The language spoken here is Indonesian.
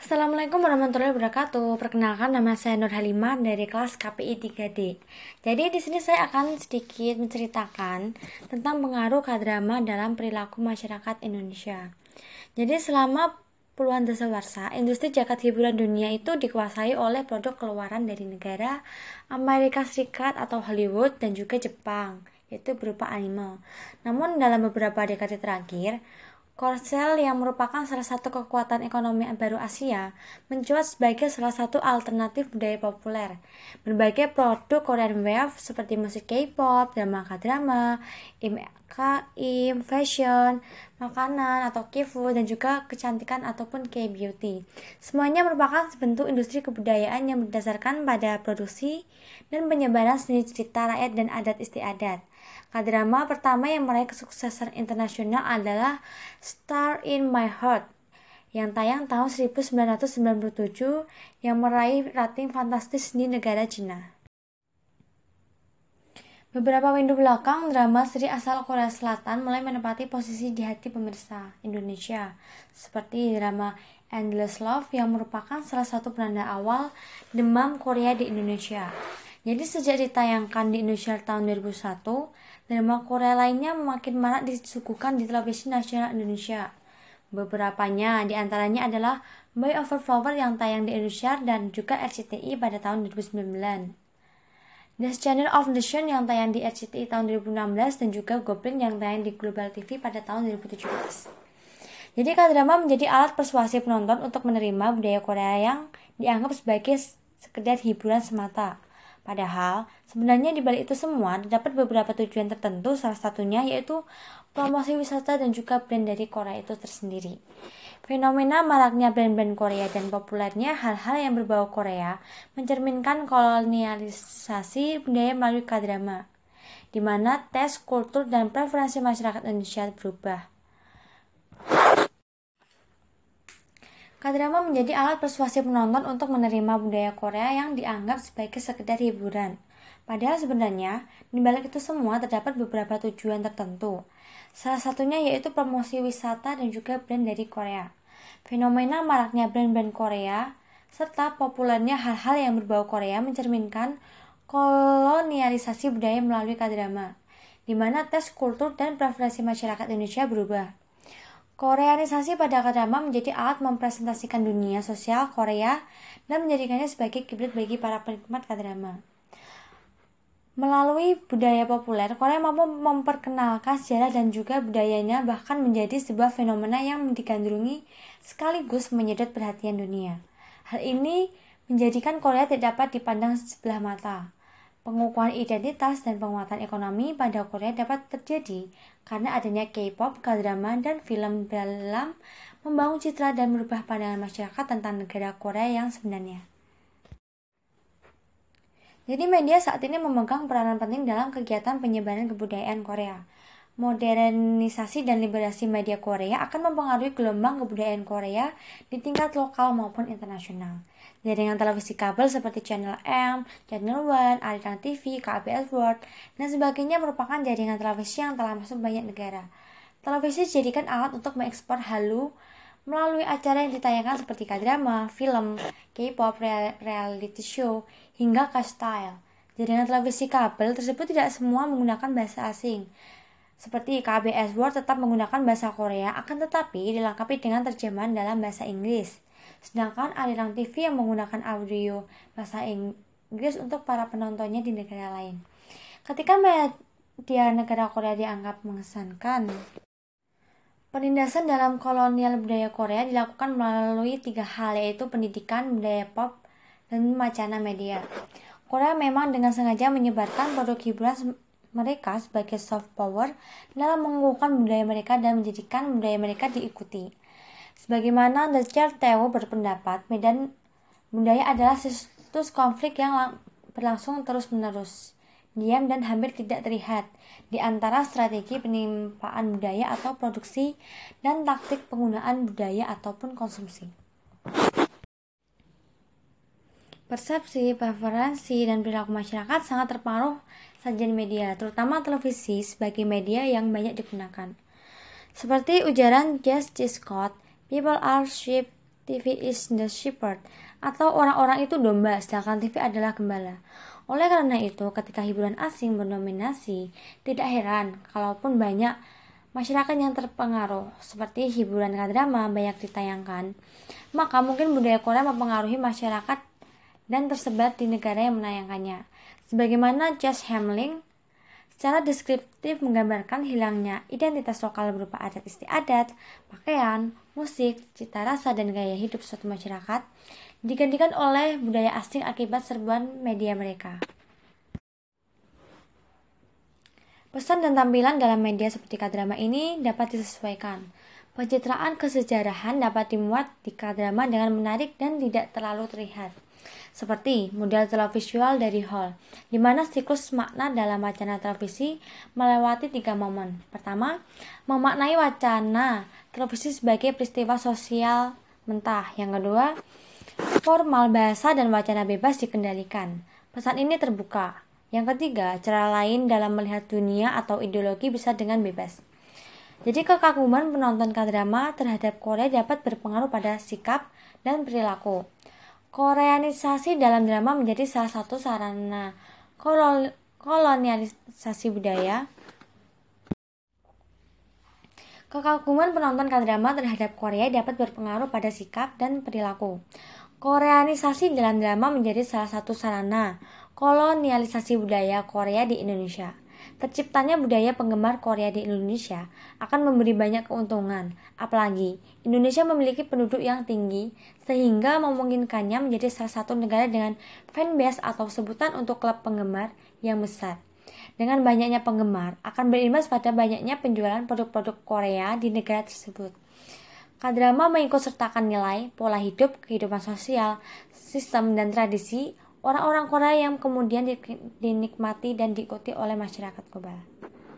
Assalamualaikum warahmatullahi wabarakatuh. Perkenalkan nama saya Nur Halimah dari kelas KPI 3D. Jadi di sini saya akan sedikit menceritakan tentang pengaruh kadrama dalam perilaku masyarakat Indonesia. Jadi selama puluhan dasawarsa, industri jagat hiburan dunia itu dikuasai oleh produk keluaran dari negara Amerika Serikat atau Hollywood dan juga Jepang, yaitu berupa anime. Namun dalam beberapa dekade terakhir, Korsel yang merupakan salah satu kekuatan ekonomi baru Asia mencuat sebagai salah satu alternatif budaya populer. Berbagai produk Korean Wave seperti musik K-pop, drama K-drama, im, fashion, makanan atau K-food dan juga kecantikan ataupun K-beauty. Semuanya merupakan bentuk industri kebudayaan yang berdasarkan pada produksi dan penyebaran seni cerita rakyat dan adat istiadat. Kadrama pertama yang meraih kesuksesan internasional adalah Star in My Heart yang tayang tahun 1997 yang meraih rating fantastis di negara Cina. Beberapa windu belakang, drama seri asal Korea Selatan mulai menempati posisi di hati pemirsa Indonesia, seperti drama Endless Love yang merupakan salah satu penanda awal demam Korea di Indonesia. Jadi sejak ditayangkan di Indonesia tahun 2001, drama Korea lainnya makin marak disuguhkan di televisi nasional Indonesia. Beberapanya di antaranya adalah Boy Over Flower yang tayang di Indonesia dan juga RCTI pada tahun 2009. The Channel of Sun yang tayang di RCTI tahun 2016 dan juga Goblin yang tayang di Global TV pada tahun 2017. Jadi drama menjadi alat persuasi penonton untuk menerima budaya Korea yang dianggap sebagai sekedar hiburan semata. Padahal, sebenarnya di balik itu semua terdapat beberapa tujuan tertentu, salah satunya yaitu promosi wisata dan juga brand dari Korea itu tersendiri. Fenomena maraknya brand-brand Korea dan populernya hal-hal yang berbau Korea mencerminkan kolonialisasi budaya melalui kadrama, di mana tes, kultur, dan preferensi masyarakat Indonesia berubah. Kadrama menjadi alat persuasi penonton untuk menerima budaya Korea yang dianggap sebagai sekedar hiburan. Padahal sebenarnya, di balik itu semua terdapat beberapa tujuan tertentu. Salah satunya yaitu promosi wisata dan juga brand dari Korea. Fenomena maraknya brand-brand Korea serta populernya hal-hal yang berbau Korea mencerminkan kolonialisasi budaya melalui kadrama, di mana tes kultur dan preferensi masyarakat Indonesia berubah. Koreanisasi pada Kadama menjadi alat mempresentasikan dunia sosial Korea dan menjadikannya sebagai kiblat bagi para penikmat Kadrama. Melalui budaya populer, Korea mampu memperkenalkan sejarah dan juga budayanya bahkan menjadi sebuah fenomena yang digandrungi sekaligus menyedot perhatian dunia. Hal ini menjadikan Korea tidak dapat dipandang sebelah mata. Pengukuhan identitas dan penguatan ekonomi pada Korea dapat terjadi karena adanya K-pop, K-drama, dan film dalam membangun citra dan merubah pandangan masyarakat tentang negara Korea yang sebenarnya. Jadi media saat ini memegang peranan penting dalam kegiatan penyebaran kebudayaan Korea. Modernisasi dan liberasi media Korea akan mempengaruhi gelombang kebudayaan Korea di tingkat lokal maupun internasional. Jaringan televisi kabel seperti Channel M, Channel One, Arirang TV, KBS World, dan sebagainya merupakan jaringan televisi yang telah masuk banyak negara. Televisi dijadikan alat untuk mengekspor halu melalui acara yang ditayangkan seperti k-drama, film, K-pop, reality show, hingga k-style. Jaringan televisi kabel tersebut tidak semua menggunakan bahasa asing. Seperti KBS World tetap menggunakan bahasa Korea, akan tetapi dilengkapi dengan terjemahan dalam bahasa Inggris. Sedangkan aliran TV yang menggunakan audio bahasa Inggris untuk para penontonnya di negara lain. Ketika media negara Korea dianggap mengesankan, penindasan dalam kolonial budaya Korea dilakukan melalui tiga hal yaitu pendidikan, budaya pop, dan macana media. Korea memang dengan sengaja menyebarkan produk hiburan mereka sebagai soft power dalam mengukuhkan budaya mereka dan menjadikan budaya mereka diikuti. Sebagaimana The Theo berpendapat, medan budaya adalah situs konflik yang berlangsung terus-menerus, diam dan hampir tidak terlihat di antara strategi penimpaan budaya atau produksi dan taktik penggunaan budaya ataupun konsumsi. Persepsi, preferensi, dan perilaku masyarakat sangat terpengaruh sajian media, terutama televisi sebagai media yang banyak digunakan. Seperti ujaran Jess G. Scott, People are sheep TV is the shepherd atau orang-orang itu domba sedangkan TV adalah gembala. Oleh karena itu, ketika hiburan asing mendominasi, tidak heran kalaupun banyak masyarakat yang terpengaruh seperti hiburan drama banyak ditayangkan, maka mungkin budaya Korea mempengaruhi masyarakat dan tersebar di negara yang menayangkannya. Sebagaimana Josh Hamling secara deskriptif menggambarkan hilangnya identitas lokal berupa adat istiadat, pakaian, musik, cita rasa, dan gaya hidup suatu masyarakat digantikan oleh budaya asing akibat serbuan media mereka. Pesan dan tampilan dalam media seperti kadrama ini dapat disesuaikan. Pencitraan kesejarahan dapat dimuat di kadrama dengan menarik dan tidak terlalu terlihat. Seperti model televisual dari Hall, di mana siklus makna dalam wacana televisi melewati tiga momen. Pertama, memaknai wacana televisi sebagai peristiwa sosial mentah. Yang kedua, formal bahasa dan wacana bebas dikendalikan. Pesan ini terbuka, yang ketiga, cara lain dalam melihat dunia atau ideologi bisa dengan bebas. Jadi kekaguman penonton K-drama terhadap Korea dapat berpengaruh pada sikap dan perilaku. Koreanisasi dalam drama menjadi salah satu sarana kolonialisasi budaya. Kekaguman penonton K-drama terhadap Korea dapat berpengaruh pada sikap dan perilaku. Koreanisasi dalam drama menjadi salah satu sarana kolonialisasi budaya Korea di Indonesia. Terciptanya budaya penggemar Korea di Indonesia akan memberi banyak keuntungan, apalagi Indonesia memiliki penduduk yang tinggi sehingga memungkinkannya menjadi salah satu negara dengan fanbase atau sebutan untuk klub penggemar yang besar. Dengan banyaknya penggemar akan berimbas pada banyaknya penjualan produk-produk Korea di negara tersebut. Kadrama mengikut sertakan nilai, pola hidup, kehidupan sosial, sistem, dan tradisi orang-orang Korea yang kemudian dinikmati dan diikuti oleh masyarakat global.